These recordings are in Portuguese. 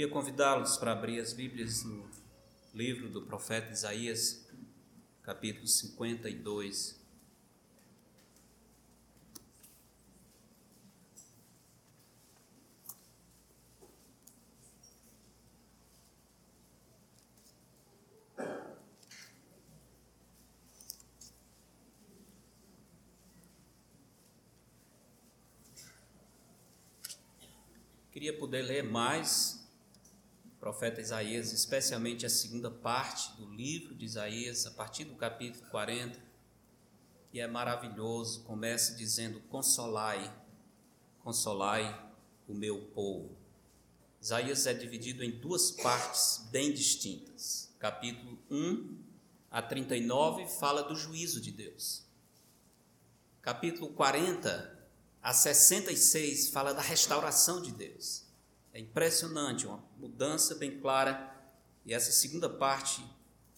Queria convidá-los para abrir as Bíblias no livro do profeta Isaías, capítulo 52. Queria poder ler mais profeta Isaías, especialmente a segunda parte do livro de Isaías, a partir do capítulo 40, e é maravilhoso. Começa dizendo: Consolai, consolai o meu povo. Isaías é dividido em duas partes bem distintas. Capítulo 1 a 39 fala do juízo de Deus. Capítulo 40 a 66 fala da restauração de Deus. É impressionante, uma mudança bem clara. E essa segunda parte,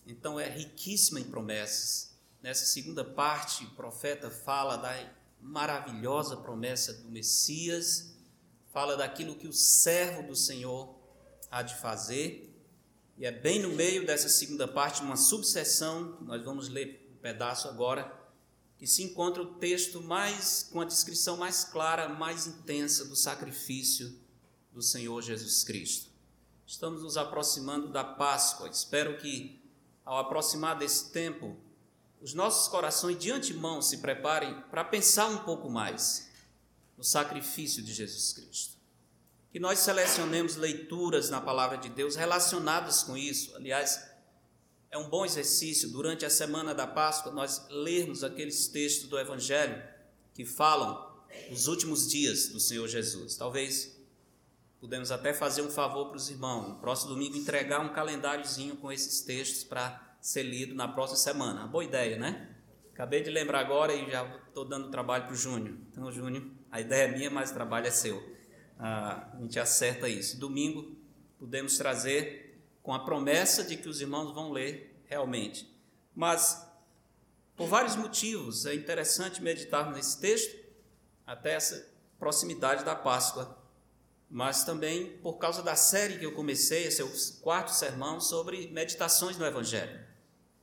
então, é riquíssima em promessas. Nessa segunda parte, o profeta fala da maravilhosa promessa do Messias, fala daquilo que o servo do Senhor há de fazer. E é bem no meio dessa segunda parte, uma subseção, nós vamos ler um pedaço agora, que se encontra o texto mais com a descrição mais clara, mais intensa do sacrifício do Senhor Jesus Cristo. Estamos nos aproximando da Páscoa. Espero que ao aproximar desse tempo, os nossos corações de antemão se preparem para pensar um pouco mais no sacrifício de Jesus Cristo. Que nós selecionemos leituras na palavra de Deus relacionadas com isso. Aliás, é um bom exercício durante a semana da Páscoa nós lermos aqueles textos do Evangelho que falam dos últimos dias do Senhor Jesus. Talvez podemos até fazer um favor para os irmãos, no próximo domingo entregar um calendáriozinho com esses textos para ser lido na próxima semana. Uma boa ideia, né? Acabei de lembrar agora e já estou dando trabalho para o Júnior. Então, Júnior, a ideia é minha, mas o trabalho é seu. Ah, a gente acerta isso. Domingo podemos trazer com a promessa de que os irmãos vão ler realmente. Mas, por vários motivos, é interessante meditar nesse texto, até essa proximidade da Páscoa, mas também por causa da série que eu comecei, esse é o quarto sermão, sobre meditações no Evangelho,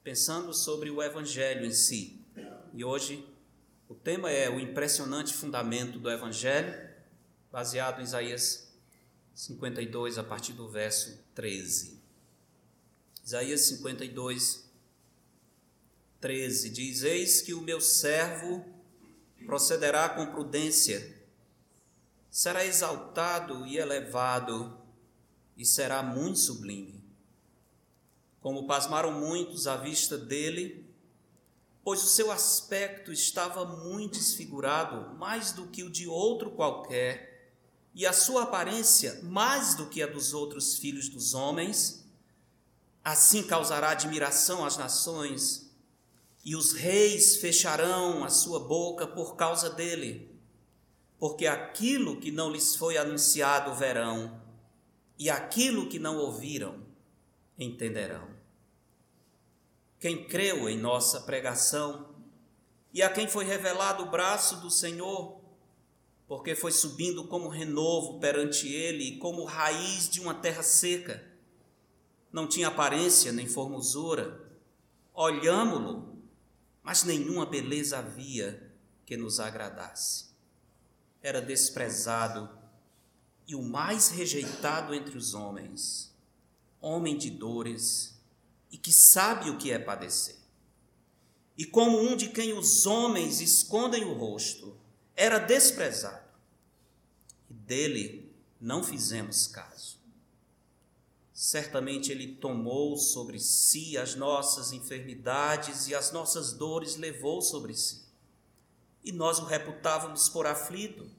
pensando sobre o Evangelho em si. E hoje o tema é o impressionante fundamento do Evangelho, baseado em Isaías 52, a partir do verso 13. Isaías 52, 13 diz: Eis que o meu servo procederá com prudência, será exaltado e elevado, e será muito sublime. Como pasmaram muitos à vista dele, pois o seu aspecto estava muito desfigurado, mais do que o de outro qualquer, e a sua aparência mais do que a dos outros filhos dos homens, Assim causará admiração às nações, e os reis fecharão a sua boca por causa dele, porque aquilo que não lhes foi anunciado verão, e aquilo que não ouviram entenderão. Quem creu em nossa pregação, e a quem foi revelado o braço do Senhor, porque foi subindo como renovo perante ele como raiz de uma terra seca, não tinha aparência nem formosura. Olhámo-lo, mas nenhuma beleza havia que nos agradasse. Era desprezado e o mais rejeitado entre os homens, homem de dores e que sabe o que é padecer. E como um de quem os homens escondem o rosto, era desprezado, e dele não fizemos caso. Certamente Ele tomou sobre si as nossas enfermidades e as nossas dores levou sobre si. E nós o reputávamos por aflito,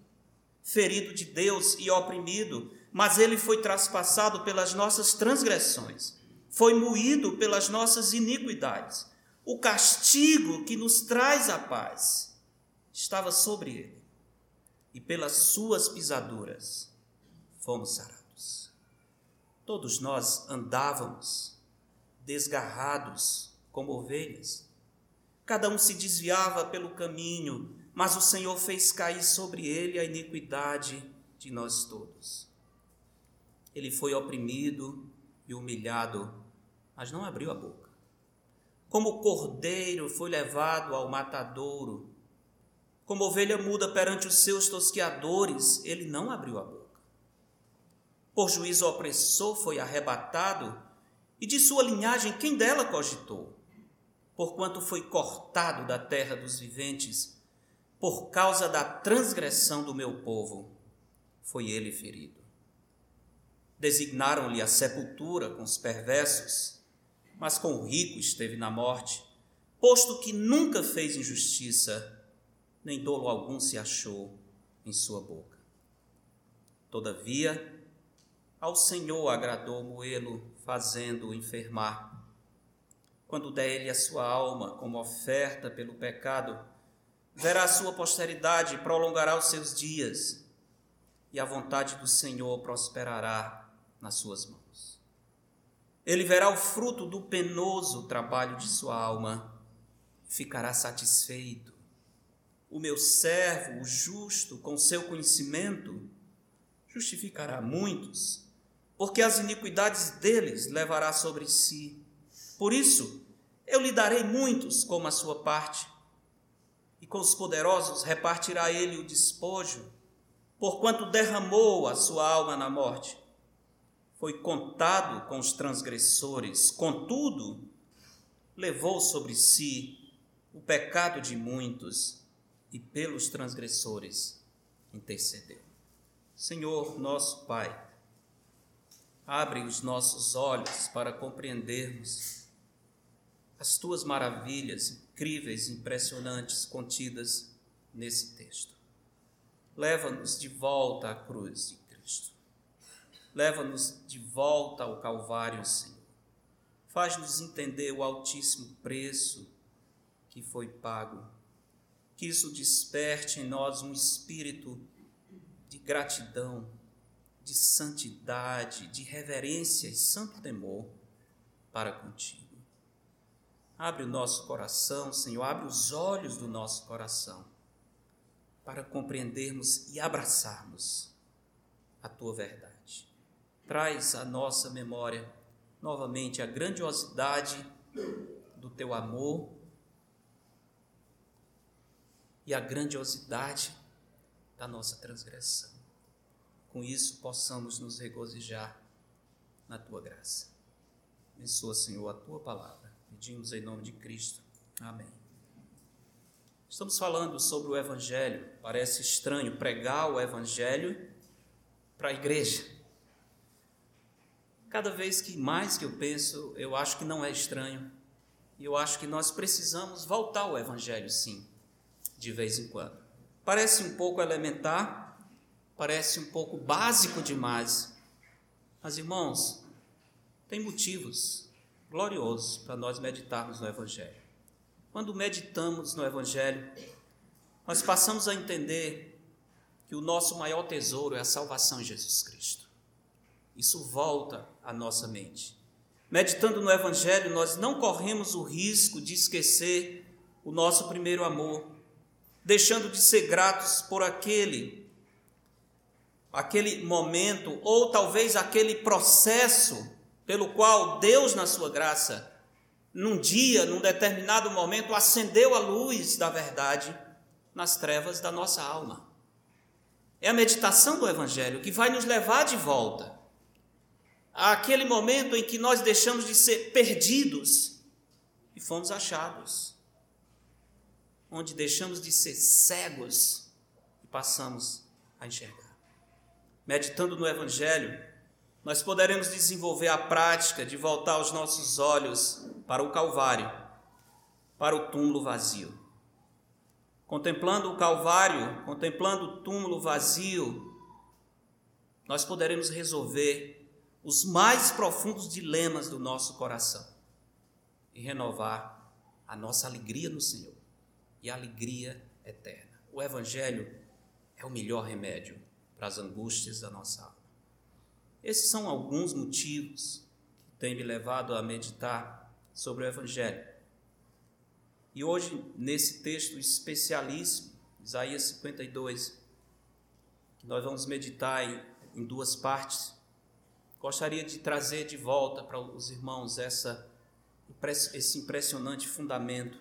ferido de Deus e oprimido, mas Ele foi traspassado pelas nossas transgressões, foi moído pelas nossas iniquidades. O castigo que nos traz a paz estava sobre Ele, e pelas Suas pisaduras fomos sarados. Todos nós andávamos desgarrados como ovelhas. Cada um se desviava pelo caminho, mas o Senhor fez cair sobre ele a iniquidade de nós todos. Ele foi oprimido e humilhado, mas não abriu a boca. Como cordeiro foi levado ao matadouro, como ovelha muda perante os seus tosquiadores, ele não abriu a boca. Por juízo opressor foi arrebatado, e de sua linhagem quem dela cogitou? Porquanto foi cortado da terra dos viventes, por causa da transgressão do meu povo, foi ele ferido. Designaram-lhe a sepultura com os perversos, mas com o rico esteve na morte, posto que nunca fez injustiça, nem dolo algum se achou em sua boca. Todavia, ao Senhor agradou moê-lo, fazendo-o enfermar. Quando der ele a sua alma como oferta pelo pecado, verá a sua posteridade e prolongará os seus dias, e a vontade do Senhor prosperará nas suas mãos. Ele verá o fruto do penoso trabalho de sua alma ficará satisfeito. O meu servo, o justo, com seu conhecimento, justificará muitos, porque as iniquidades deles levará sobre si. Por isso, eu lhe darei muitos como a sua parte, e com os poderosos repartirá ele o despojo, porquanto derramou a sua alma na morte foi contado com os transgressores, contudo, levou sobre si o pecado de muitos e pelos transgressores intercedeu. Senhor, nosso Pai, abre os nossos olhos para compreendermos as tuas maravilhas incríveis, impressionantes contidas nesse texto. Leva-nos de volta à cruz Leva-nos de volta ao Calvário, Senhor. Faz-nos entender o altíssimo preço que foi pago. Que isso desperte em nós um espírito de gratidão, de santidade, de reverência e santo temor para contigo. Abre o nosso coração, Senhor, abre os olhos do nosso coração para compreendermos e abraçarmos a tua verdade traz à nossa memória novamente a grandiosidade do teu amor e a grandiosidade da nossa transgressão. Com isso, possamos nos regozijar na tua graça. Abençoa, Senhor, a tua palavra. Pedimos em nome de Cristo. Amém. Estamos falando sobre o Evangelho. Parece estranho pregar o Evangelho para a igreja. Cada vez que mais que eu penso, eu acho que não é estranho. E eu acho que nós precisamos voltar ao Evangelho, sim, de vez em quando. Parece um pouco elementar, parece um pouco básico demais. Mas, irmãos, tem motivos gloriosos para nós meditarmos no Evangelho. Quando meditamos no Evangelho, nós passamos a entender que o nosso maior tesouro é a salvação em Jesus Cristo. Isso volta à nossa mente. Meditando no Evangelho, nós não corremos o risco de esquecer o nosso primeiro amor, deixando de ser gratos por aquele aquele momento ou talvez aquele processo pelo qual Deus na sua graça num dia, num determinado momento acendeu a luz da verdade nas trevas da nossa alma. É a meditação do evangelho que vai nos levar de volta aquele momento em que nós deixamos de ser perdidos e fomos achados, onde deixamos de ser cegos e passamos a enxergar. Meditando no Evangelho, nós poderemos desenvolver a prática de voltar os nossos olhos para o Calvário, para o túmulo vazio. Contemplando o Calvário, contemplando o túmulo vazio, nós poderemos resolver os mais profundos dilemas do nosso coração e renovar a nossa alegria no Senhor e a alegria eterna. O Evangelho é o melhor remédio para as angústias da nossa alma. Esses são alguns motivos que têm me levado a meditar sobre o Evangelho. E hoje, nesse texto especialíssimo, Isaías 52, que nós vamos meditar em, em duas partes. gostaria de trazer de volta para os irmãos essa, esse impressionante fundamento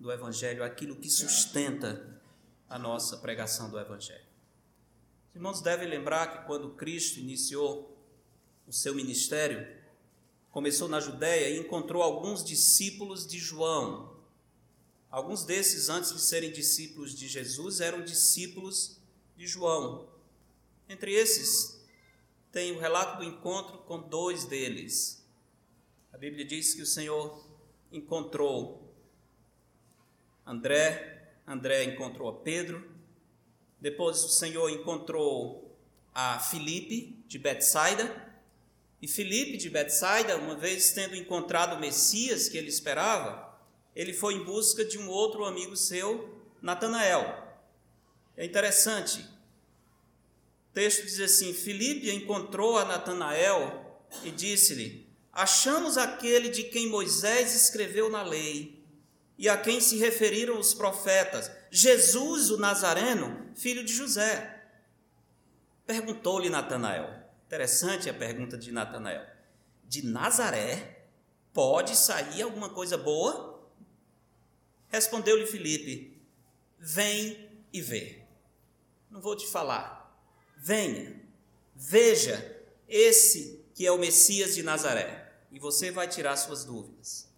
do Evangelho, aquilo que sustenta a nossa pregação do Evangelho. Os irmãos devem lembrar que quando Cristo iniciou o seu ministério, começou na Judéia e encontrou alguns discípulos de João. Alguns desses, antes de serem discípulos de Jesus, eram discípulos de João. Entre esses, tem o relato do encontro com dois deles. A Bíblia diz que o Senhor encontrou André, André encontrou a Pedro, depois o Senhor encontrou a Filipe de Betsaida, e Filipe de Betsaida, uma vez tendo encontrado o Messias que ele esperava, ele foi em busca de um outro amigo seu, Natanael. É interessante, o texto diz assim: Filipe encontrou a Natanael e disse-lhe: Achamos aquele de quem Moisés escreveu na lei e a quem se referiram os profetas, Jesus o Nazareno, filho de José. Perguntou-lhe Natanael. Interessante a pergunta de Natanael. De Nazaré pode sair alguma coisa boa? Respondeu-lhe Filipe: Vem e vê. Não vou te falar venha, veja esse que é o Messias de Nazaré, e você vai tirar suas dúvidas.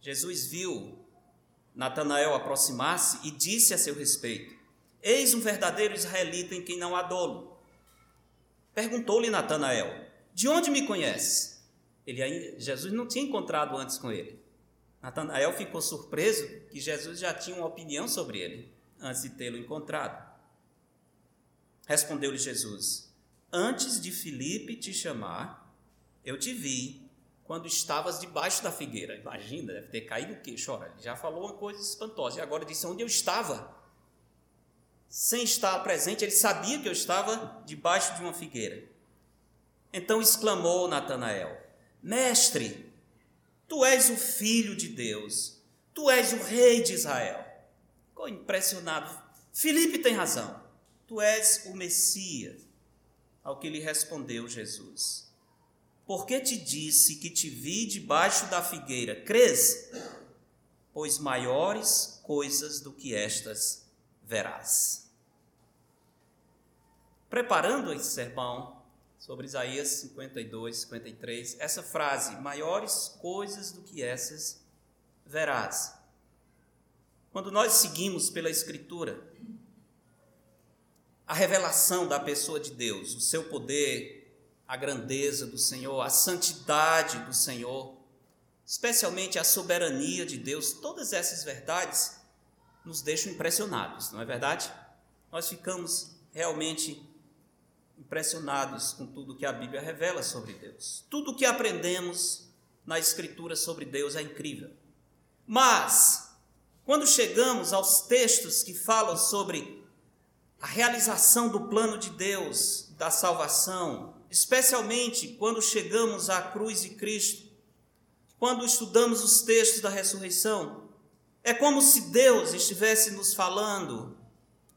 Jesus viu Natanael aproximar-se e disse a seu respeito: Eis um verdadeiro israelita em quem não há dolo. Perguntou-lhe Natanael: De onde me conhece? Ele Jesus não tinha encontrado antes com ele. Natanael ficou surpreso que Jesus já tinha uma opinião sobre ele antes de tê-lo encontrado. Respondeu-lhe Jesus: Antes de Filipe te chamar, eu te vi quando estavas debaixo da figueira. Imagina, deve ter caído o queixo. Ora, ele já falou uma coisa espantosa. E agora disse onde eu estava. Sem estar presente, ele sabia que eu estava debaixo de uma figueira. Então exclamou Natanael: Mestre, tu és o filho de Deus, tu és o rei de Israel. Ficou impressionado. Filipe tem razão. Tu és o Messias. Ao que lhe respondeu Jesus: Por que te disse que te vi debaixo da figueira? Crês? Pois maiores coisas do que estas verás. Preparando esse sermão sobre Isaías 52, 53, essa frase, maiores coisas do que essas verás. Quando nós seguimos pela Escritura, a revelação da pessoa de Deus, o seu poder, a grandeza do Senhor, a santidade do Senhor, especialmente a soberania de Deus, todas essas verdades nos deixam impressionados, não é verdade? Nós ficamos realmente impressionados com tudo que a Bíblia revela sobre Deus. Tudo que aprendemos na Escritura sobre Deus é incrível. Mas, quando chegamos aos textos que falam sobre a realização do plano de Deus da salvação, especialmente quando chegamos à cruz de Cristo, quando estudamos os textos da ressurreição, é como se Deus estivesse nos falando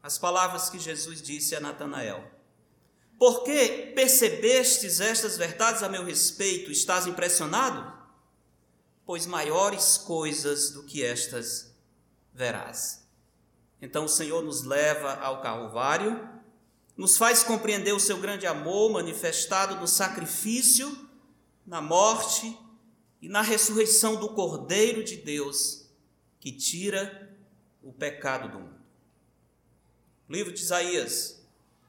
as palavras que Jesus disse a Natanael. Porque percebestes estas verdades a meu respeito, estás impressionado? Pois maiores coisas do que estas verás. Então o Senhor nos leva ao Calvário, nos faz compreender o seu grande amor manifestado no sacrifício, na morte e na ressurreição do Cordeiro de Deus, que tira o pecado do mundo. O livro de Isaías,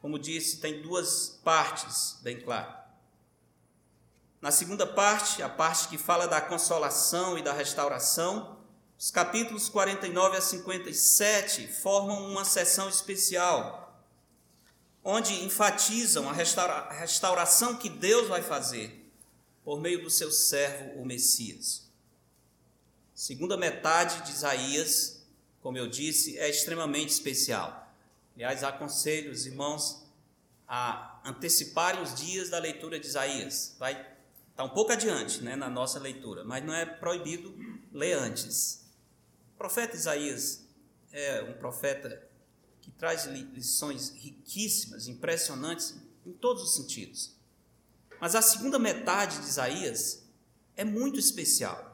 como disse, tem duas partes, bem claro. Na segunda parte, a parte que fala da consolação e da restauração, os capítulos 49 a 57 formam uma sessão especial, onde enfatizam a restauração que Deus vai fazer por meio do seu servo, o Messias. Segunda metade de Isaías, como eu disse, é extremamente especial. Aliás, aconselho os irmãos a anteciparem os dias da leitura de Isaías. Vai estar tá um pouco adiante né, na nossa leitura, mas não é proibido ler antes profeta Isaías é um profeta que traz lições riquíssimas, impressionantes em todos os sentidos. Mas a segunda metade de Isaías é muito especial,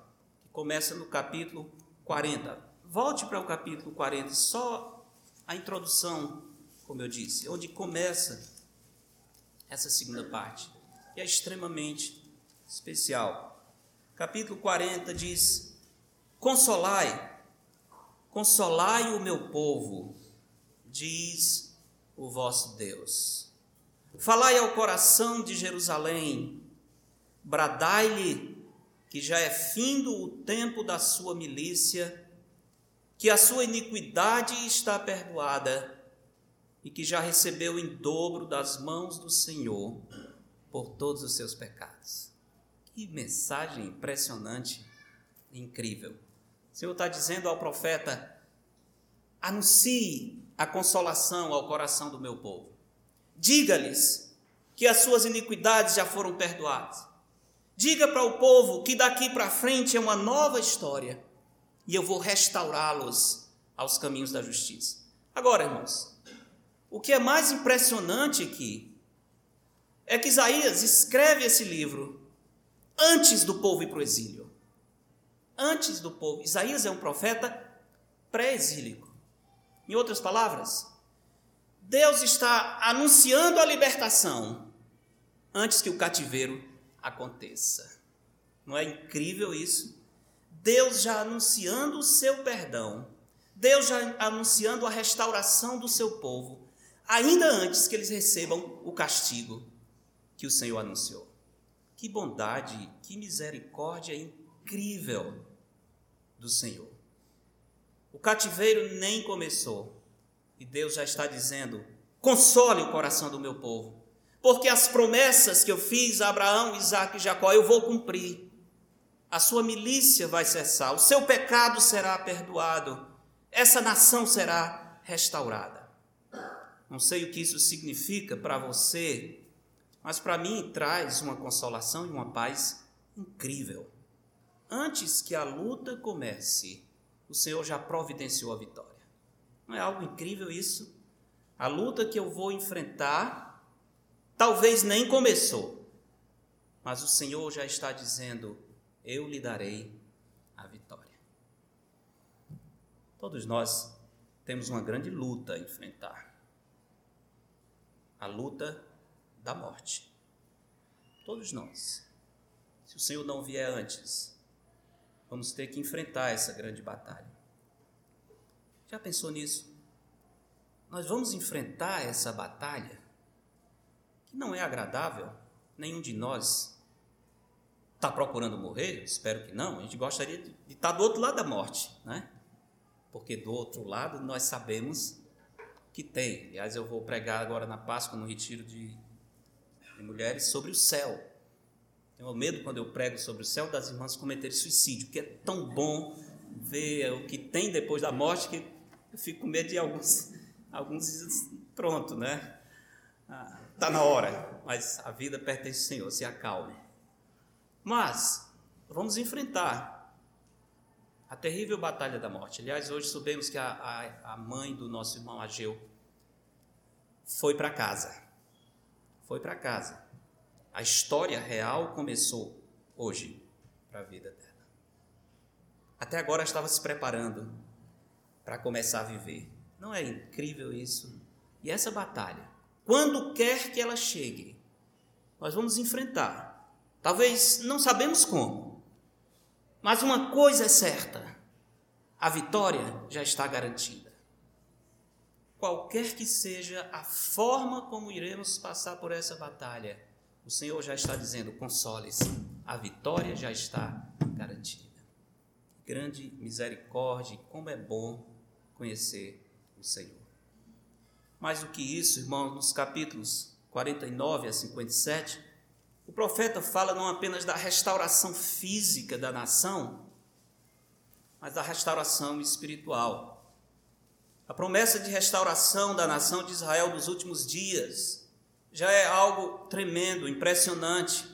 começa no capítulo 40. Volte para o capítulo 40, só a introdução, como eu disse, onde começa essa segunda parte, que é extremamente especial. Capítulo 40 diz: Consolai, consolai o meu povo, diz o vosso Deus. Falai ao coração de Jerusalém, bradai-lhe que já é findo o tempo da sua milícia, que a sua iniquidade está perdoada e que já recebeu em dobro das mãos do Senhor por todos os seus pecados. Que mensagem impressionante incrível. O Senhor está dizendo ao profeta: anuncie a consolação ao coração do meu povo. Diga-lhes que as suas iniquidades já foram perdoadas Diga para o povo que daqui para frente é uma nova história e eu vou restaurá-los aos caminhos da justiça. Agora, irmãos, o que é mais impressionante aqui é que Isaías escreve esse livro antes do povo ir para o exílio. Antes do povo. Isaías é um profeta pré-exílico. Em outras palavras, Deus está anunciando a libertação antes que o cativeiro aconteça. Não é incrível isso? Deus já anunciando o seu perdão, Deus já anunciando a restauração do seu povo, ainda antes que eles recebam o castigo que o Senhor anunciou. Que bondade, que misericórdia incrível do Senhor. O cativeiro nem começou e Deus já está dizendo: console o coração do meu povo porque as promessas que eu fiz a Abraão, Isaac e Jacó eu vou cumprir. A sua milícia vai cessar, o seu pecado será perdoado, essa nação será restaurada. Não sei o que isso significa para você, mas para mim traz uma consolação e uma paz incrível. Antes que a luta comece, o Senhor já providenciou a vitória. Não é algo incrível isso? A luta que eu vou enfrentar Talvez nem começou, mas o Senhor já está dizendo: Eu lhe darei a vitória. Todos nós temos uma grande luta a enfrentar a luta da morte. Todos nós. Se o Senhor não vier antes, vamos ter que enfrentar essa grande batalha. Já pensou nisso? Nós vamos enfrentar essa batalha que não é agradável, nenhum de nós está procurando morrer, espero que não, a gente gostaria de, estar tá do outro lado da morte, né? Porque do outro lado nós sabemos que tem. Aliás, eu vou pregar agora na Páscoa, no retiro de, de mulheres, sobre o céu. Tenho medo quando eu prego sobre o céu das irmãs cometerem suicídio, porque é tão bom ver o que tem depois da morte que eu fico com medo de alguns, alguns pronto, né? Ah, está na hora, mas a vida pertence ao Senhor, se acalme. Mas, vamos enfrentar a terrível batalha da morte. Aliás, hoje soubemos que a, a, a mãe do nosso irmão Ageu foi para casa. Foi para casa. A história real começou hoje para a vida dela. Até agora estava se preparando para começar a viver. Não é incrível isso? E essa batalha quando quer que ela chegue, nós vamos enfrentar. Talvez não sabemos como, mas uma coisa é certa: a vitória já está garantida. Qualquer que seja a forma como iremos passar por essa batalha, o Senhor já está dizendo: console-se, a vitória já está garantida. Grande misericórdia, como é bom conhecer o Senhor. Mais do que isso, irmãos, nos capítulos 49 a 57, o profeta fala não apenas da restauração física da nação, mas da restauração espiritual. A promessa de restauração da nação de Israel dos últimos dias já é algo tremendo, impressionante.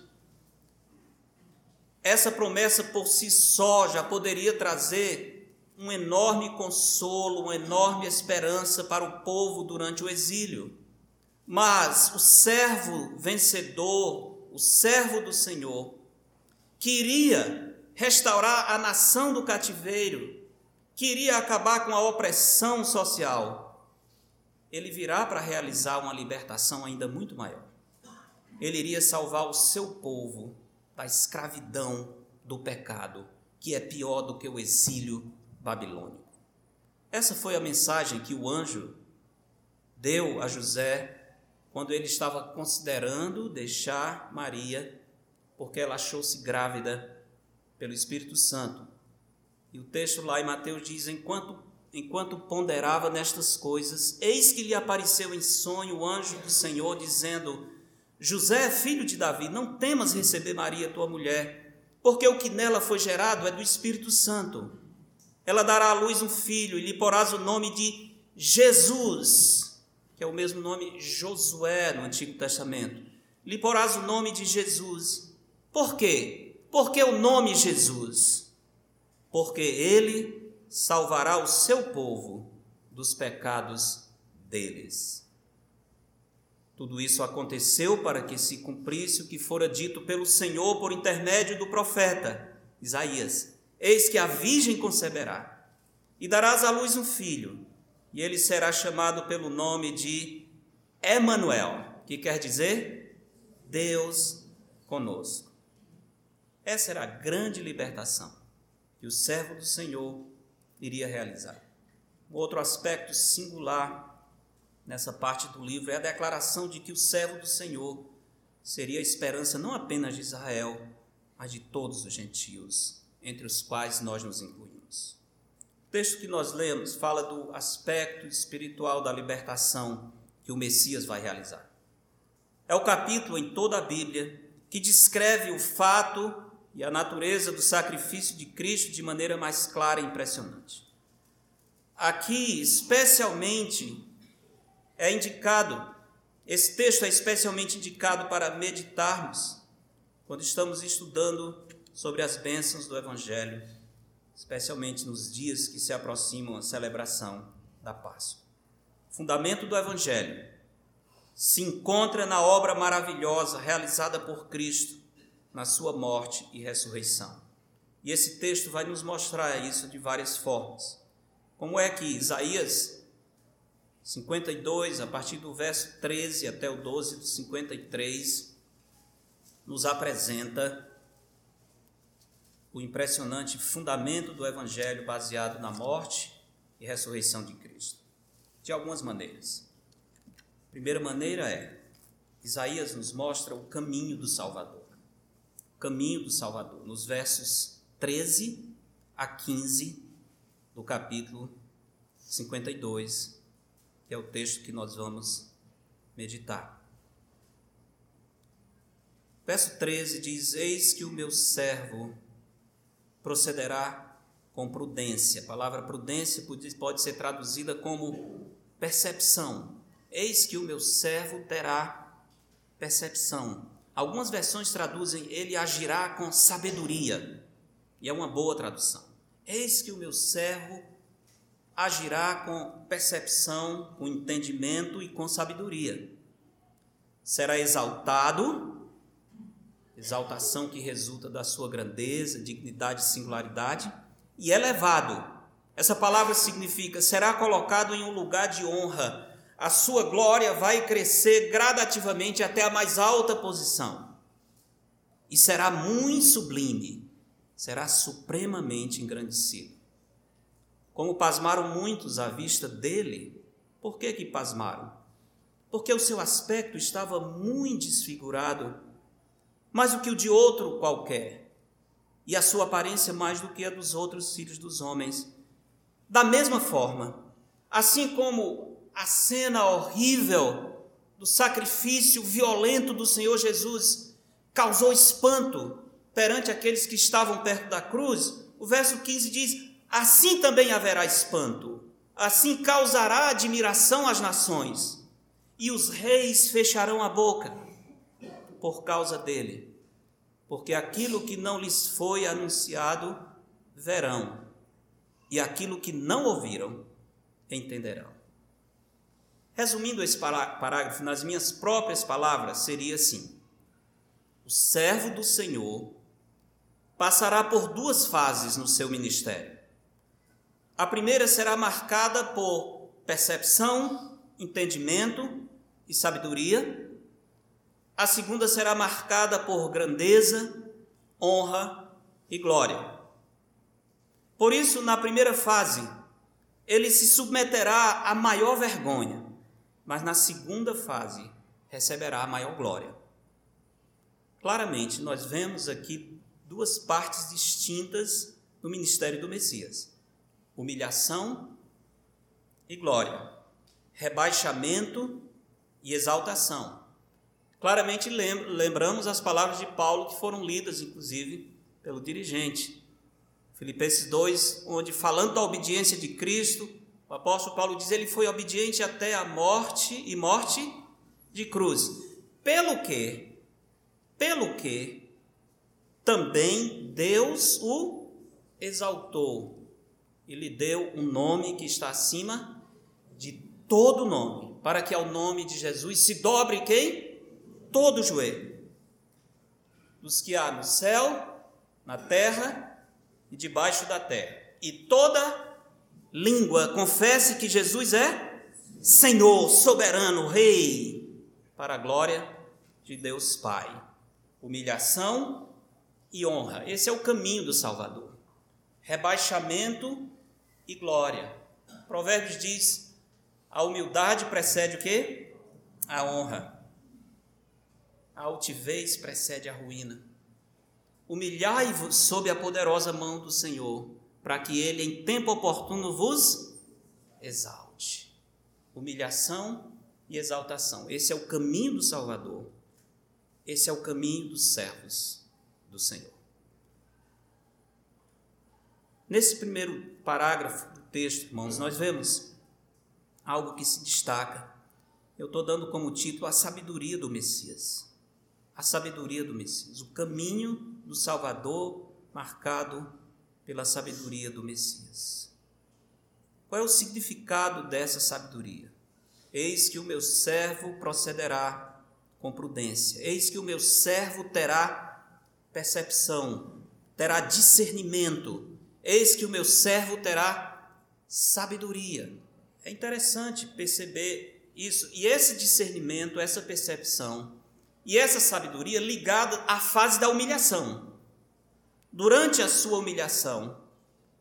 Essa promessa por si só já poderia trazer um enorme consolo, uma enorme esperança para o povo durante o exílio. Mas o servo vencedor, o servo do Senhor, que iria restaurar a nação do cativeiro, que iria acabar com a opressão social, ele virá para realizar uma libertação ainda muito maior. Ele iria salvar o seu povo da escravidão do pecado, que é pior do que o exílio babilônico. Essa foi a mensagem que o anjo deu a José quando ele estava considerando deixar Maria, porque ela achou-se grávida pelo Espírito Santo. E o texto lá em Mateus diz: enquanto, enquanto ponderava nestas coisas, eis que lhe apareceu em sonho o anjo do Senhor, dizendo: José, filho de Davi, não temas receber Maria, tua mulher, porque o que nela foi gerado é do Espírito Santo. Ela dará à luz um filho e lhe porás o nome de Jesus, que é o mesmo nome Josué no Antigo Testamento. Lhe porás o nome de Jesus. Por quê? Por que o nome Jesus? Porque ele salvará o seu povo dos pecados deles. Tudo isso aconteceu para que se cumprisse o que fora dito pelo Senhor por intermédio do profeta Isaías. Eis que a virgem conceberá, e darás à luz um filho, e ele será chamado pelo nome de Emanuel, que quer dizer Deus conosco. Essa era a grande libertação que o servo do Senhor iria realizar. Outro aspecto singular nessa parte do livro é a declaração de que o servo do Senhor seria a esperança não apenas de Israel, mas de todos os gentios entre os quais nós nos incluímos. O texto que nós lemos fala do aspecto espiritual da libertação que o Messias vai realizar. É o capítulo em toda a Bíblia que descreve o fato e a natureza do sacrifício de Cristo de maneira mais clara e impressionante. Aqui, especialmente, é indicado, esse texto é especialmente indicado para meditarmos quando estamos estudando sobre as bênçãos do Evangelho, especialmente nos dias que se aproximam a celebração da Páscoa. Fundamento do Evangelho se encontra na obra maravilhosa realizada por Cristo na sua morte e ressurreição. E esse texto vai nos mostrar isso de várias formas. Como é que Isaías 52, a partir do verso 13 até o 12 do 53, nos apresenta o impressionante fundamento do Evangelho baseado na morte e ressurreição de Cristo. De algumas maneiras. A primeira maneira é: Isaías nos mostra o caminho do Salvador. O caminho do Salvador, nos versos 13 a 15 do capítulo 52, que é o texto que nós vamos meditar. Verso 13 diz: Eis que o meu servo procederá com prudência. A palavra prudência pode ser traduzida como percepção. Eis que o meu servo terá percepção. Algumas versões traduzem ele agirá com sabedoria, e é uma boa tradução. Eis que o meu servo agirá com percepção, com entendimento e com sabedoria. Será exaltado exaltação que resulta da sua grandeza, dignidade e singularidade, e elevado. Essa palavra significa será colocado em um lugar de honra. A sua glória vai crescer gradativamente até a mais alta posição. E será muito sublime, será supremamente engrandecido. Como pasmaram muitos à vista dele, por que que pasmaram? Porque o seu aspecto estava muito desfigurado mais do que o de outro qualquer, e a sua aparência mais do que a dos outros filhos dos homens. Da mesma forma, assim como a cena horrível do sacrifício violento do Senhor Jesus causou espanto perante aqueles que estavam perto da cruz, o verso 15 diz: Assim também haverá espanto, assim causará admiração às nações, e os reis fecharão a boca por causa dele, porque aquilo que não lhes foi anunciado verão, e aquilo que não ouviram entenderão. Resumindo esse parágrafo nas minhas próprias palavras, seria assim: o servo do Senhor, passará por duas fases no seu ministério. A primeira será marcada por percepção, entendimento e sabedoria. A segunda será marcada por grandeza, honra e glória. Por isso, na primeira fase, ele se submeterá à maior vergonha, mas na segunda fase receberá a maior glória. Claramente, nós vemos aqui duas partes distintas no ministério do Messias: humilhação e glória, rebaixamento e exaltação. Claramente lembramos as palavras de Paulo que foram lidas, inclusive, pelo dirigente. Filipenses 2, onde falando da obediência de Cristo, o apóstolo Paulo diz: ele foi obediente até a morte e morte de cruz. Pelo que pelo que também Deus o exaltou e lhe deu um nome que está acima de todo nome, para que ao nome de Jesus se dobre quem? Todo o joelho. Dos que há no céu, na terra e debaixo da terra. E toda língua confesse que Jesus é Senhor, soberano, Rei, para a glória de Deus Pai humilhação e honra. Esse é o caminho do Salvador. Rebaixamento e glória. Provérbios diz: a humildade precede o quê? A honra. A altivez precede a ruína. Humilhai-vos sob a poderosa mão do Senhor, para que ele em tempo oportuno vos exalte. Humilhação e exaltação. Esse é o caminho do Salvador. Esse é o caminho dos servos do Senhor. Nesse primeiro parágrafo do texto, irmãos, nós vemos algo que se destaca. Eu estou dando como título a sabedoria do Messias. A sabedoria do Messias, o caminho do Salvador marcado pela sabedoria do Messias. Qual é o significado dessa sabedoria? Eis que o meu servo procederá com prudência. Eis que o meu servo terá percepção, terá discernimento. Eis que o meu servo terá sabedoria. É interessante perceber isso. E esse discernimento, essa percepção e essa sabedoria ligada à fase da humilhação. Durante a sua humilhação,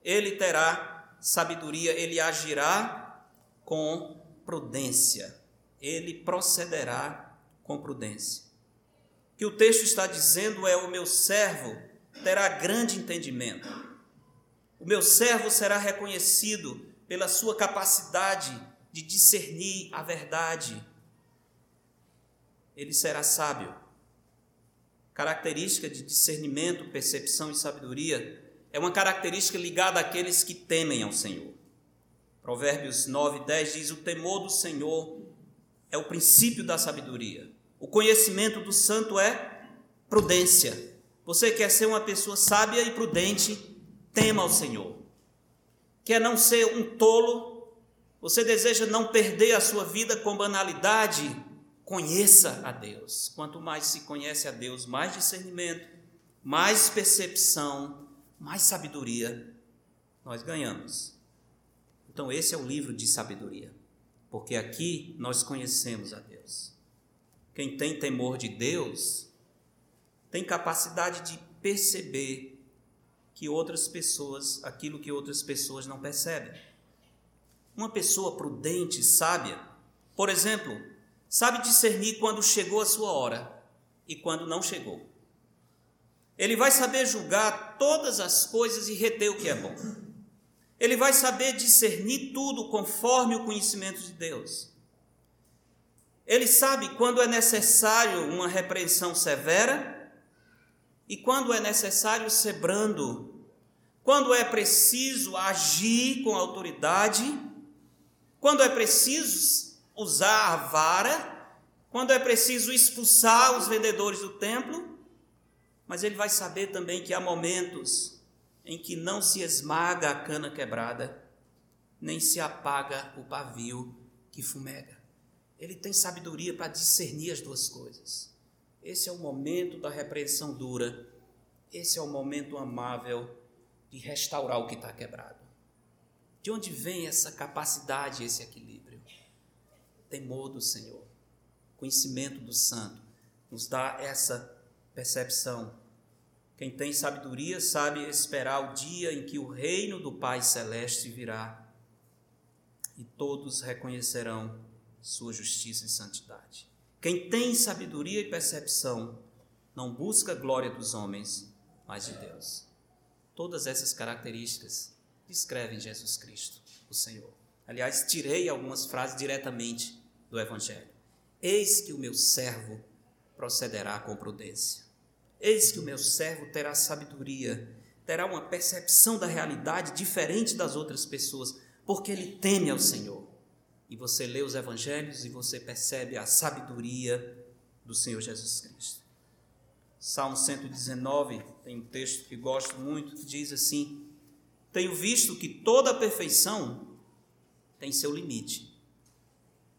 ele terá sabedoria, ele agirá com prudência, ele procederá com prudência. O que o texto está dizendo é: o meu servo terá grande entendimento. O meu servo será reconhecido pela sua capacidade de discernir a verdade. Ele será sábio. Característica de discernimento, percepção e sabedoria é uma característica ligada àqueles que temem ao Senhor. Provérbios 9, 10 diz: O temor do Senhor é o princípio da sabedoria. O conhecimento do santo é prudência. Você quer ser uma pessoa sábia e prudente, tema ao Senhor. Quer não ser um tolo, você deseja não perder a sua vida com banalidade, conheça a Deus. Quanto mais se conhece a Deus, mais discernimento, mais percepção, mais sabedoria nós ganhamos. Então, esse é o livro de sabedoria, porque aqui nós conhecemos a Deus. Quem tem temor de Deus tem capacidade de perceber que outras pessoas, aquilo que outras pessoas não percebem. Uma pessoa prudente, sábia, por exemplo, sabe discernir quando chegou a sua hora e quando não chegou. Ele vai saber julgar todas as coisas e reter o que é bom. Ele vai saber discernir tudo conforme o conhecimento de Deus. Ele sabe quando é necessário uma repreensão severa e quando é necessário ser brando, quando é preciso agir com autoridade, quando é preciso usar a vara, quando é preciso expulsar os vendedores do templo, mas ele vai saber também que há momentos em que não se esmaga a cana quebrada, nem se apaga o pavio que fumega. Ele tem sabedoria para discernir as duas coisas. Esse é o momento da repreensão dura. Esse é o momento amável de restaurar o que está quebrado. De onde vem essa capacidade, esse equilíbrio? Temor do Senhor, conhecimento do Santo, nos dá essa percepção. Quem tem sabedoria sabe esperar o dia em que o reino do Pai Celeste virá e todos reconhecerão sua justiça e santidade. Quem tem sabedoria e percepção não busca a glória dos homens, mas de Deus. Todas essas características descrevem Jesus Cristo, o Senhor. Aliás, tirei algumas frases diretamente do Evangelho. Eis que o meu servo procederá com prudência. Eis que o meu servo terá sabedoria, terá uma percepção da realidade diferente das outras pessoas, porque ele teme ao Senhor. E você lê os evangelhos e você percebe a sabedoria do Senhor Jesus Cristo. Salmo 119 tem um texto que gosto muito que diz assim: Tenho visto que toda perfeição tem seu limite,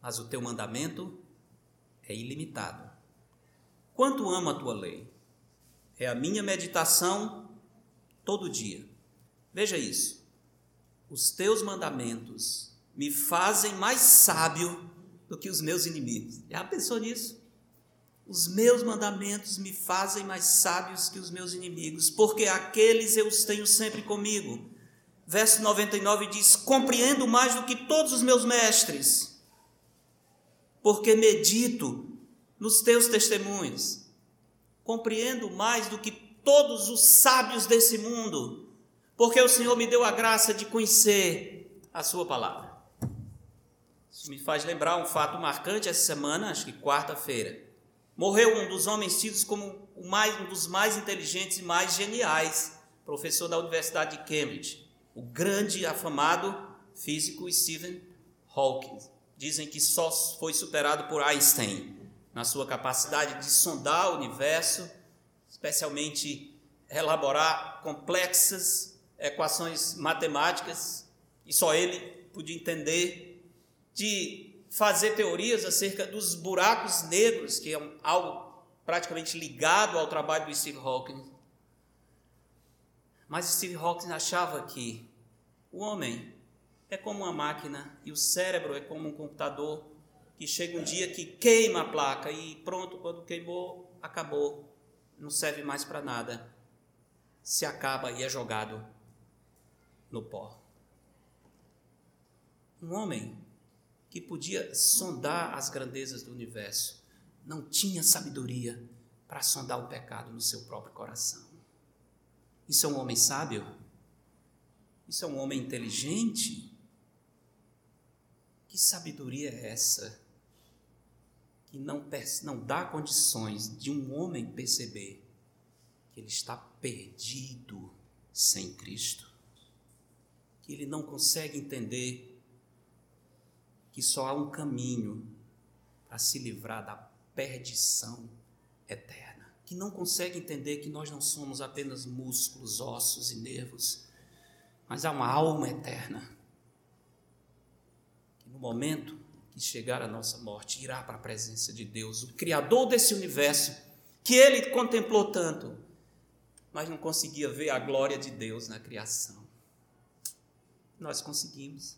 mas o teu mandamento é ilimitado. Quanto amo a tua lei? É a minha meditação todo dia. Veja isso. Os teus mandamentos me fazem mais sábio do que os meus inimigos. Já pensou nisso? Os meus mandamentos me fazem mais sábios que os meus inimigos, porque aqueles eu os tenho sempre comigo. Verso 99 diz: Compreendo mais do que todos os meus mestres, porque medito nos teus testemunhos. Compreendo mais do que todos os sábios desse mundo, porque o Senhor me deu a graça de conhecer a Sua palavra. Isso me faz lembrar um fato marcante essa semana, acho que quarta-feira. Morreu um dos homens tidos como mais, um dos mais inteligentes e mais geniais, professor da Universidade de Cambridge, o grande afamado físico Stephen Hawking. Dizem que só foi superado por Einstein na sua capacidade de sondar o universo, especialmente elaborar complexas equações matemáticas, e só ele podia entender, de fazer teorias acerca dos buracos negros, que é algo praticamente ligado ao trabalho do Steve Hawking. Mas Steve Hawking achava que o homem é como uma máquina e o cérebro é como um computador que chega um dia que queima a placa e pronto, quando queimou, acabou, não serve mais para nada, se acaba e é jogado no pó. Um homem que podia sondar as grandezas do universo, não tinha sabedoria para sondar o pecado no seu próprio coração. Isso é um homem sábio? Isso é um homem inteligente? Que sabedoria é essa que não, não dá condições de um homem perceber que ele está perdido sem Cristo? Que ele não consegue entender que só há um caminho para se livrar da perdição eterna, que não consegue entender que nós não somos apenas músculos, ossos e nervos, mas há uma alma eterna, momento que chegar a nossa morte irá para a presença de Deus, o Criador desse universo, que ele contemplou tanto, mas não conseguia ver a glória de Deus na criação. Nós conseguimos.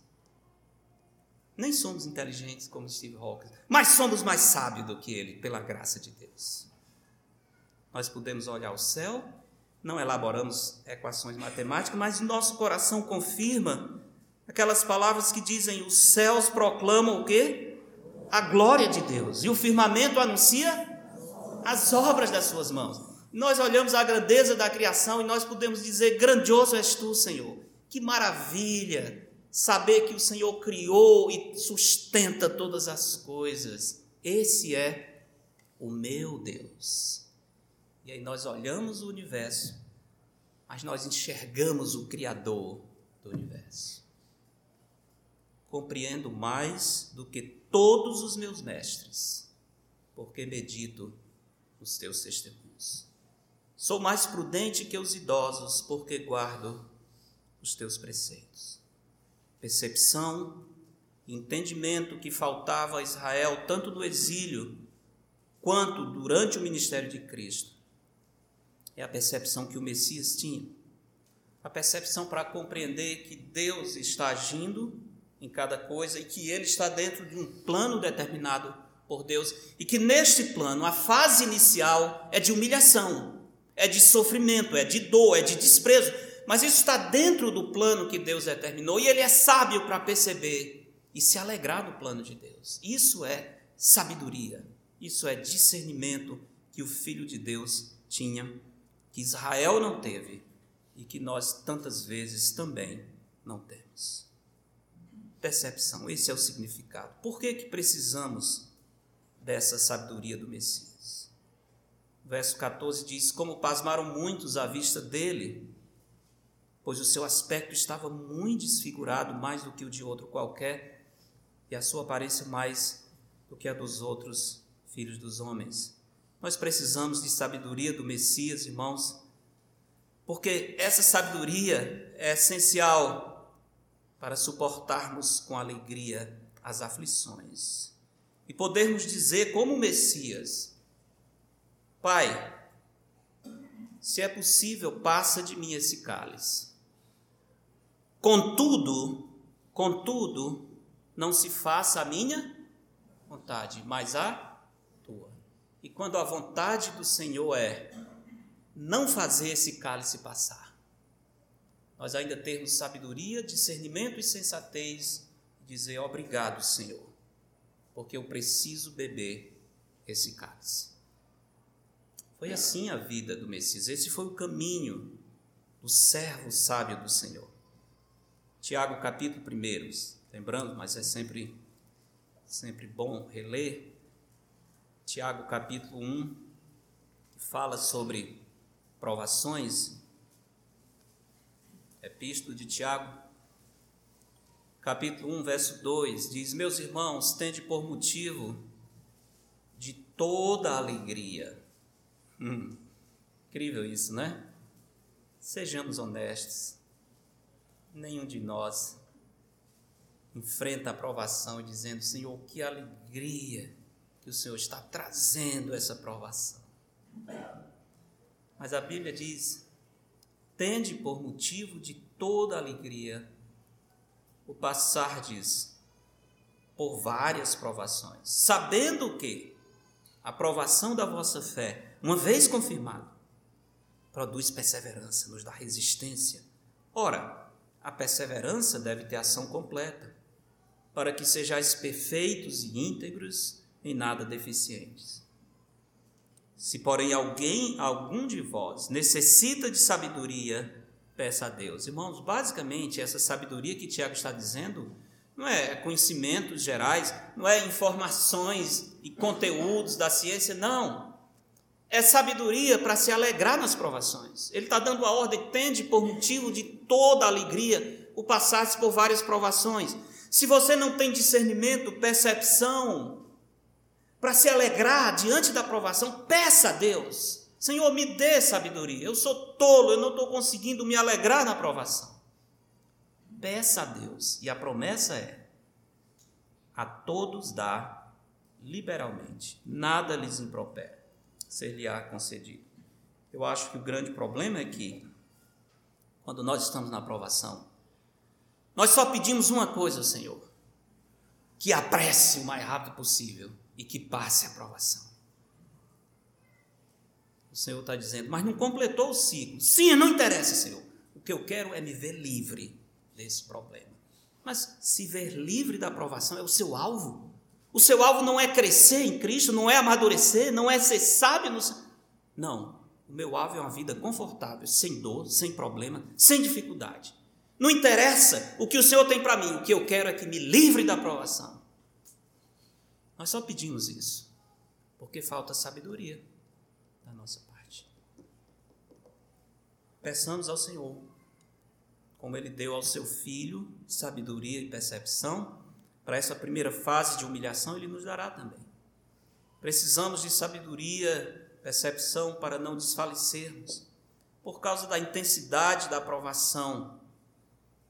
Nem somos inteligentes como Steve Hawking, mas somos mais sábios do que ele, pela graça de Deus. Nós podemos olhar o céu, não elaboramos equações matemáticas, mas nosso coração confirma aquelas palavras que dizem: os céus proclamam o quê? A glória de Deus, e o firmamento anuncia as obras das suas mãos. Nós olhamos a grandeza da criação e nós podemos dizer: grandioso és tu, Senhor. Que maravilha! saber que o Senhor criou e sustenta todas as coisas. Esse é o meu Deus. E aí nós olhamos o universo, mas nós enxergamos o Criador do universo. Compreendo mais do que todos os meus mestres, porque medito nos teus testemunhos. Sou mais prudente que os idosos, porque guardo os teus preceitos percepção, entendimento que faltava a Israel, tanto no exílio quanto durante o ministério de Cristo. É a percepção que o Messias tinha. A percepção para compreender que Deus está agindo em cada coisa e que ele está dentro de um plano determinado por Deus e que neste plano a fase inicial é de humilhação, é de sofrimento, é de dor, é de desprezo, mas isso está dentro do plano que Deus determinou e ele é sábio para perceber e se alegrar do plano de Deus. Isso é sabedoria, isso é discernimento que o Filho de Deus tinha, que Israel não teve e que nós tantas vezes também não temos. Percepção, esse é o significado. Por que, que precisamos dessa sabedoria do Messias? verso 14 diz: Como pasmaram muitos à vista dele, pois o seu aspecto estava muito desfigurado, mais do que o de outro qualquer, e a sua aparência mais do que a dos outros filhos dos homens. Nós precisamos de sabedoria do Messias, irmãos, porque essa sabedoria é essencial para suportarmos com alegria as aflições e podermos dizer, como Messias, Pai, se é possível, passa de mim esse cálice. Contudo, contudo, não se faça a minha vontade, mas a tua. E quando a vontade do Senhor é não fazer esse cálice passar, nós ainda termos sabedoria, discernimento e sensatez, dizer obrigado, Senhor porque eu preciso beber esse cálice. Foi assim a vida do Messias, esse foi o caminho do servo sábio do Senhor. Tiago capítulo 1, lembrando, mas é sempre, sempre bom reler. Tiago capítulo 1, fala sobre provações. Epístola de Tiago, capítulo 1, verso 2, diz: Meus irmãos, tende por motivo de toda alegria. Hum, incrível isso, né? Sejamos honestos. Nenhum de nós enfrenta a provação dizendo: Senhor, que alegria que o Senhor está trazendo essa provação. Mas a Bíblia diz: tende por motivo de toda alegria o passardes por várias provações, sabendo que a provação da vossa fé, uma vez confirmada, produz perseverança, nos dá resistência. Ora, a perseverança deve ter ação completa, para que sejais perfeitos e íntegros, em nada deficientes. Se, porém, alguém, algum de vós, necessita de sabedoria, peça a Deus. Irmãos, basicamente, essa sabedoria que Tiago está dizendo não é conhecimentos gerais, não é informações e conteúdos da ciência, não. É sabedoria para se alegrar nas provações. Ele está dando a ordem, tende por motivo de toda alegria o passar por várias provações. Se você não tem discernimento, percepção, para se alegrar diante da provação, peça a Deus. Senhor, me dê sabedoria. Eu sou tolo, eu não estou conseguindo me alegrar na provação. Peça a Deus, e a promessa é: a todos dá liberalmente, nada lhes impropera, ser-lhe-á concedido. Eu acho que o grande problema é que, quando nós estamos na provação, nós só pedimos uma coisa, Senhor: que apresse o mais rápido possível e que passe a provação. O Senhor está dizendo, mas não completou o ciclo. Sim, não interessa, Senhor. O que eu quero é me ver livre desse problema. Mas se ver livre da aprovação é o seu alvo. O seu alvo não é crescer em Cristo, não é amadurecer, não é ser sábio. No... Não. O meu alvo é uma vida confortável, sem dor, sem problema, sem dificuldade. Não interessa o que o Senhor tem para mim, o que eu quero é que me livre da aprovação. Nós só pedimos isso, porque falta sabedoria da nossa Peçamos ao Senhor, como Ele deu ao seu filho sabedoria e percepção, para essa primeira fase de humilhação, Ele nos dará também. Precisamos de sabedoria, percepção para não desfalecermos, por causa da intensidade da provação.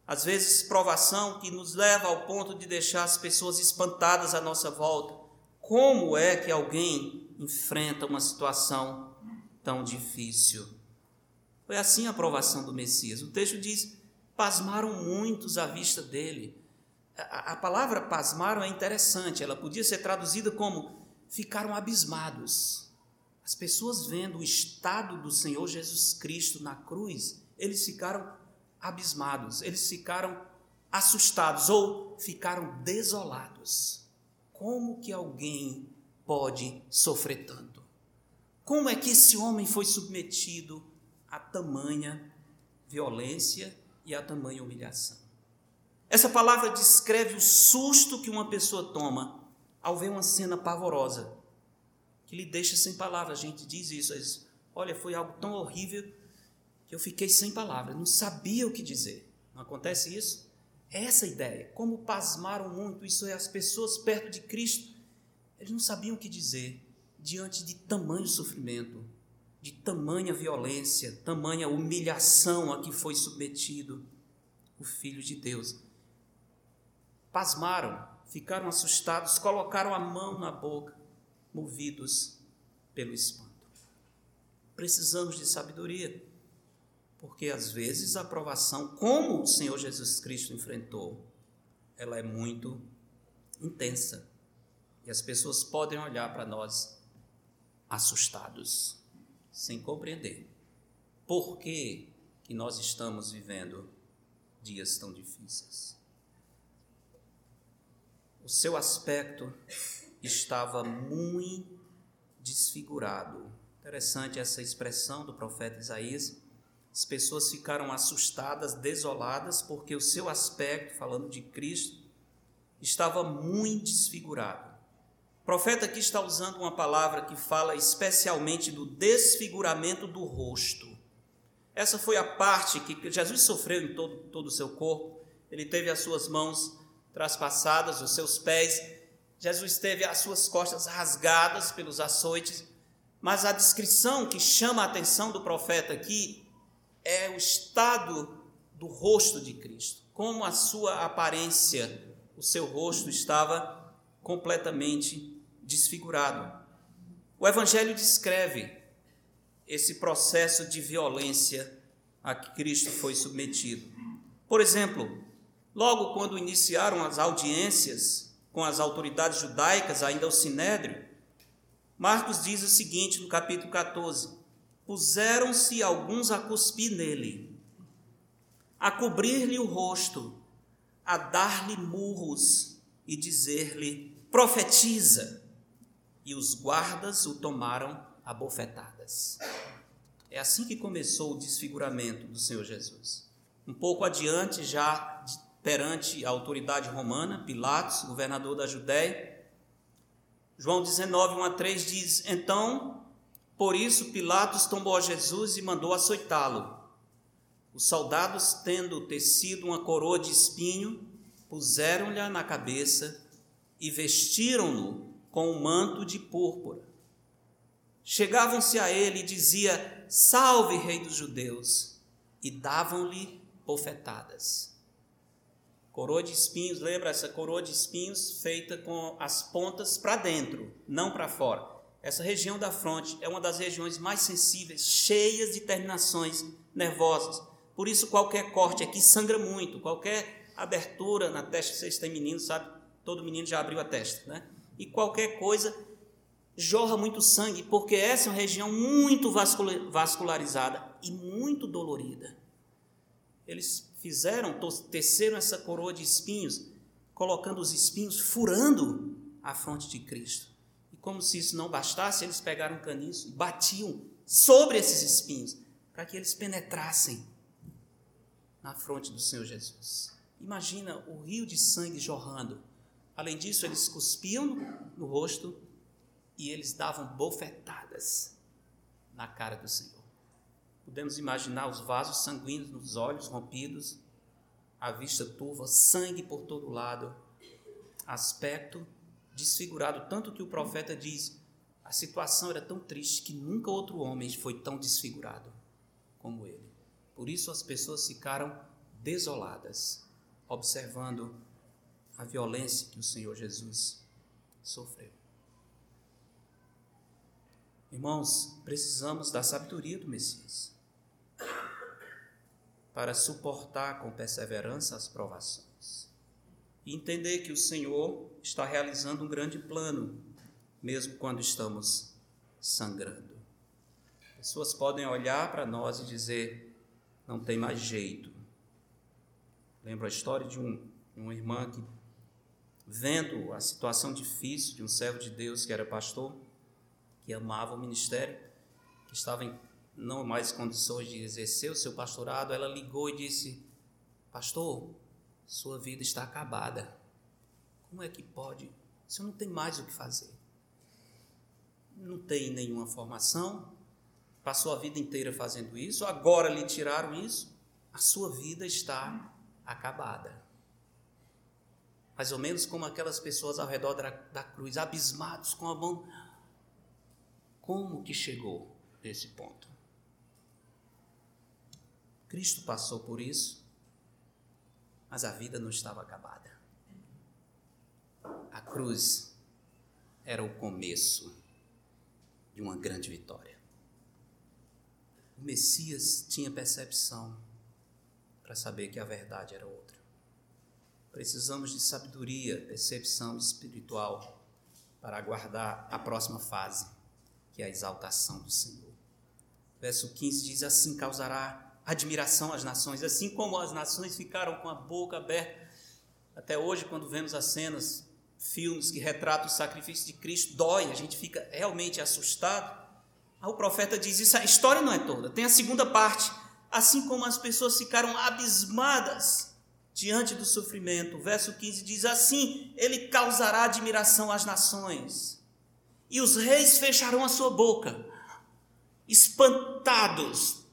Às vezes, provação que nos leva ao ponto de deixar as pessoas espantadas à nossa volta. Como é que alguém enfrenta uma situação tão difícil. Foi assim a aprovação do Messias. O texto diz: pasmaram muitos à vista dele. A, a palavra pasmaram é interessante, ela podia ser traduzida como ficaram abismados. As pessoas vendo o estado do Senhor Jesus Cristo na cruz, eles ficaram abismados, eles ficaram assustados ou ficaram desolados. Como que alguém pode sofrer tanto? Como é que esse homem foi submetido a tamanha violência e a tamanha humilhação? Essa palavra descreve o susto que uma pessoa toma ao ver uma cena pavorosa, que lhe deixa sem palavras. A gente diz isso, diz, olha, foi algo tão horrível eu fiquei sem palavras, não sabia o que dizer. Não acontece isso? É essa ideia. Como pasmaram muito, isso é, as pessoas perto de Cristo, eles não sabiam o que dizer diante de tamanho sofrimento, de tamanha violência, tamanha humilhação a que foi submetido o Filho de Deus. Pasmaram, ficaram assustados, colocaram a mão na boca, movidos pelo espanto. Precisamos de sabedoria porque às vezes a aprovação, como o Senhor Jesus Cristo enfrentou, ela é muito intensa. E as pessoas podem olhar para nós assustados, sem compreender por que, que nós estamos vivendo dias tão difíceis. O seu aspecto estava muito desfigurado. Interessante essa expressão do profeta Isaías as pessoas ficaram assustadas, desoladas, porque o seu aspecto, falando de Cristo, estava muito desfigurado. O profeta aqui está usando uma palavra que fala especialmente do desfiguramento do rosto. Essa foi a parte que Jesus sofreu em todo, o seu corpo. Ele teve as suas mãos traspassadas, os seus pés. Jesus teve as suas costas rasgadas pelos açoites. Mas a descrição que chama a atenção do profeta aqui é o estado do rosto de Cristo, como a sua aparência, o seu rosto estava completamente desfigurado. O Evangelho descreve esse processo de violência a que Cristo foi submetido. Por exemplo, logo quando iniciaram as audiências com as autoridades judaicas, ainda o Sinédrio, Marcos diz o seguinte no capítulo 14: puseram-se alguns a cuspir nele, a cobrir-lhe o rosto, a dar-lhe murros e dizer-lhe: profetiza. E os guardas o tomaram a bofetadas. É assim que começou o desfiguramento do Senhor Jesus. Um pouco adiante, já perante a autoridade romana, Pilatos, governador da Judéia, João 19, 1 a 3 diz: Então por isso, Pilatos tombou a Jesus e mandou açoitá-lo. Os soldados, tendo tecido uma coroa de espinho, puseram-lhe na cabeça e vestiram-no com um manto de púrpura. Chegavam-se a ele e dizia: Salve, Rei dos Judeus! E davam-lhe bofetadas. Coroa de espinhos, lembra essa coroa de espinhos feita com as pontas para dentro, não para fora. Essa região da fronte é uma das regiões mais sensíveis, cheias de terminações nervosas. Por isso, qualquer corte aqui sangra muito. Qualquer abertura na testa, vocês têm menino, sabe? Todo menino já abriu a testa, né? E qualquer coisa jorra muito sangue, porque essa é uma região muito vascularizada e muito dolorida. Eles fizeram, teceram essa coroa de espinhos, colocando os espinhos, furando a fronte de Cristo. Como se isso não bastasse, eles pegaram um caniço e batiam sobre esses espinhos, para que eles penetrassem na fronte do Senhor Jesus. Imagina o rio de sangue jorrando. Além disso, eles cuspiam no rosto e eles davam bofetadas na cara do Senhor. Podemos imaginar os vasos sanguíneos nos olhos rompidos, a vista turva, sangue por todo lado, aspecto desfigurado, tanto que o profeta diz: a situação era tão triste que nunca outro homem foi tão desfigurado como ele. Por isso as pessoas ficaram desoladas, observando a violência que o Senhor Jesus sofreu. Irmãos, precisamos da sabedoria do Messias para suportar com perseverança as provações e entender que o Senhor está realizando um grande plano, mesmo quando estamos sangrando. Pessoas podem olhar para nós e dizer: não tem mais jeito. Lembro a história de um, uma irmã que, vendo a situação difícil de um servo de Deus que era pastor, que amava o ministério, que estava em não mais condições de exercer o seu pastorado, ela ligou e disse: Pastor, sua vida está acabada. Como é que pode? Senhor não tem mais o que fazer. Não tem nenhuma formação, passou a vida inteira fazendo isso, agora lhe tiraram isso, a sua vida está acabada. Mais ou menos como aquelas pessoas ao redor da, da cruz, abismados com a mão. Como que chegou nesse ponto? Cristo passou por isso, mas a vida não estava acabada. A cruz era o começo de uma grande vitória. O Messias tinha percepção para saber que a verdade era outra. Precisamos de sabedoria, percepção espiritual para aguardar a próxima fase, que é a exaltação do Senhor. Verso 15 diz: Assim causará admiração às nações, assim como as nações ficaram com a boca aberta. Até hoje, quando vemos as cenas, filmes que retratam o sacrifício de Cristo, dói, a gente fica realmente assustado. Aí o profeta diz: Isso a história não é toda, tem a segunda parte assim como as pessoas ficaram abismadas diante do sofrimento. O verso 15 diz assim: Ele causará admiração às nações, e os reis fecharão a sua boca, espantados,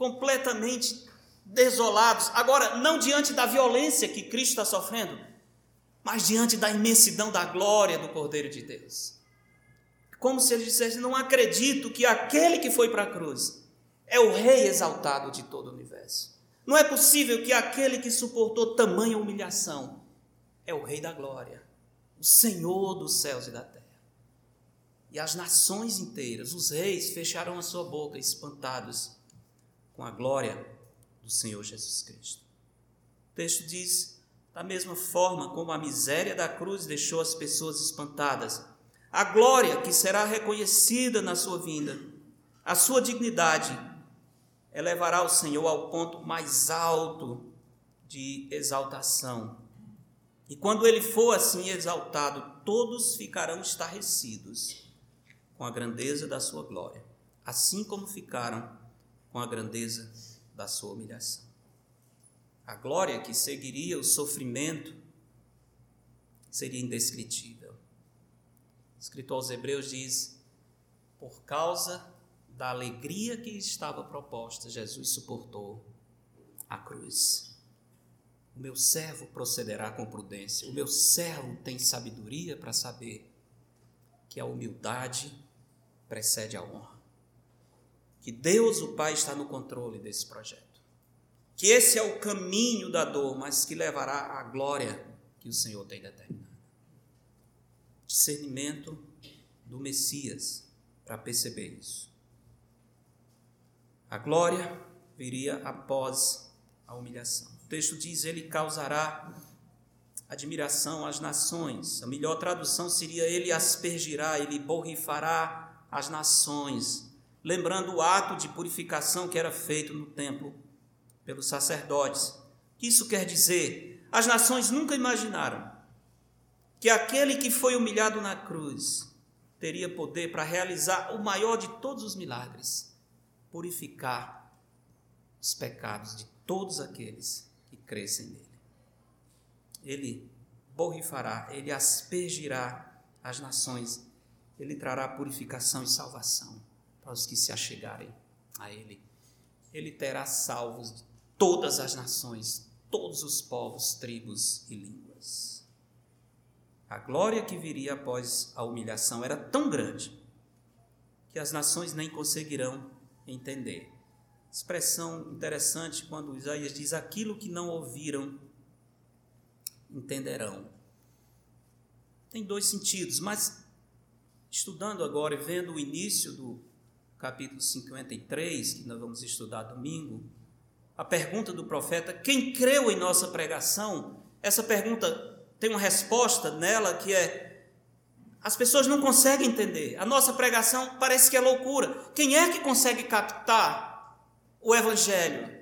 completamente desolados. Agora, não diante da violência que Cristo está sofrendo, mas diante da imensidão da glória do Cordeiro de Deus. Como se ele dissesse: Não acredito que aquele que foi para a cruz é o Rei exaltado de todo o universo. Não é possível que aquele que suportou tamanha humilhação é o Rei da glória, o Senhor dos céus e da terra. E as nações inteiras, os reis, fecharam a sua boca, espantados com a glória do Senhor Jesus Cristo. O texto diz: da mesma forma como a miséria da cruz deixou as pessoas espantadas, a glória que será reconhecida na sua vinda, a sua dignidade elevará o Senhor ao ponto mais alto de exaltação. E quando ele for assim exaltado, todos ficarão estarrecidos com a grandeza da sua glória, assim como ficaram com a grandeza da sua humilhação. A glória que seguiria o sofrimento seria indescritível. O escritor aos Hebreus diz: por causa da alegria que estava proposta, Jesus suportou a cruz. O meu servo procederá com prudência, o meu servo tem sabedoria para saber que a humildade precede a honra. Que Deus, o Pai, está no controle desse projeto. Que esse é o caminho da dor, mas que levará à glória que o Senhor tem determinado. Discernimento do Messias para perceber isso. A glória viria após a humilhação. O texto diz: Ele causará admiração às nações. A melhor tradução seria: Ele aspergirá, ele borrifará as nações. Lembrando o ato de purificação que era feito no templo pelos sacerdotes. Isso quer dizer? As nações nunca imaginaram que aquele que foi humilhado na cruz teria poder para realizar o maior de todos os milagres purificar os pecados de todos aqueles que crescem nele. Ele borrifará, ele aspergirá as nações, ele trará purificação e salvação para os que se achegarem a ele. Ele terá salvos de todas as nações, todos os povos, tribos e línguas. A glória que viria após a humilhação era tão grande que as nações nem conseguirão entender. Expressão interessante quando Isaías diz: aquilo que não ouviram, entenderão. Tem dois sentidos, mas estudando agora e vendo o início do capítulo 53, que nós vamos estudar domingo, a pergunta do profeta: quem creu em nossa pregação? Essa pergunta tem uma resposta nela que é: as pessoas não conseguem entender. A nossa pregação parece que é loucura. Quem é que consegue captar o evangelho?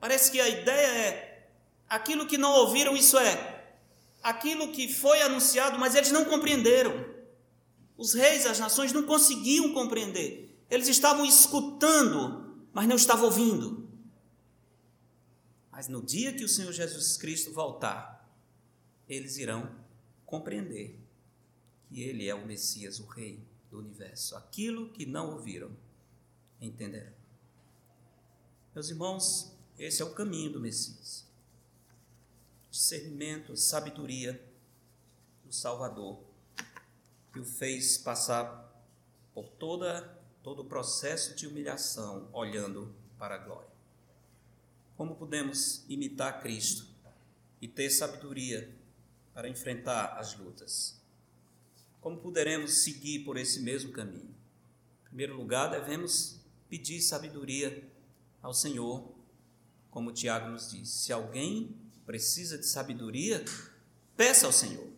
Parece que a ideia é aquilo que não ouviram, isso é aquilo que foi anunciado, mas eles não compreenderam. Os reis, as nações não conseguiam compreender. Eles estavam escutando, mas não estavam ouvindo. Mas no dia que o Senhor Jesus Cristo voltar, eles irão compreender que Ele é o Messias, o Rei do universo. Aquilo que não ouviram, entenderão. Meus irmãos, esse é o caminho do Messias. Discernimento, sabedoria do Salvador que o fez passar por toda, todo o processo de humilhação, olhando para a glória. Como podemos imitar Cristo e ter sabedoria para enfrentar as lutas? Como poderemos seguir por esse mesmo caminho? Em primeiro lugar, devemos pedir sabedoria ao Senhor, como Tiago nos diz. Se alguém precisa de sabedoria, peça ao Senhor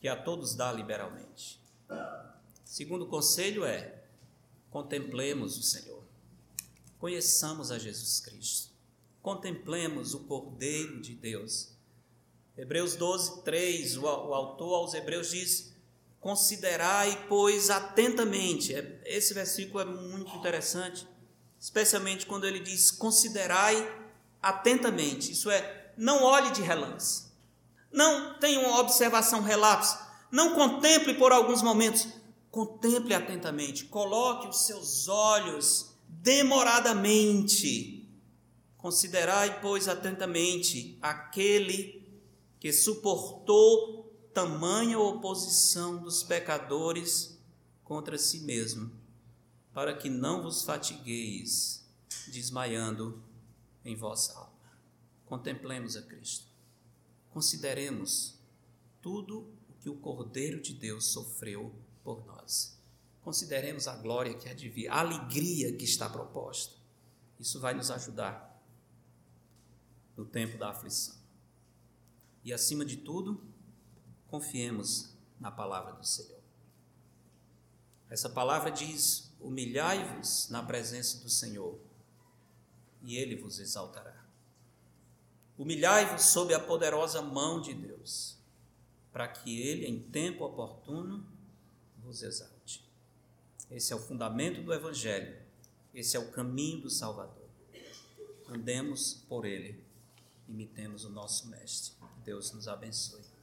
que a todos dá liberalmente. Segundo conselho é: contemplemos o Senhor, conheçamos a Jesus Cristo, contemplemos o Cordeiro de Deus. Hebreus 12, 3, o, autor aos Hebreus diz: Considerai, pois, atentamente. É, esse versículo é muito interessante, especialmente quando ele diz: Considerai atentamente. Isso é, não olhe de relance não tenha uma observação relapse. Não contemple por alguns momentos. Contemple atentamente. Coloque os seus olhos demoradamente. Considerai, pois, atentamente aquele que suportou tamanha oposição dos pecadores contra si mesmo, para que não vos fatigueis desmaiando em vossa alma. Contemplemos a Cristo consideremos tudo o que o Cordeiro de Deus sofreu por nós. Consideremos a glória que vir, a alegria que está proposta. Isso vai nos ajudar no tempo da aflição. E acima de tudo, confiemos na palavra do Senhor. Essa palavra diz: humilhai-vos na presença do Senhor, e ele vos exaltará. Humilhai-vos sob a poderosa mão de Deus, para que Ele, em tempo oportuno, vos exalte. Esse é o fundamento do Evangelho, esse é o caminho do Salvador. Andemos por Ele, imitemos o nosso Mestre. Deus nos abençoe.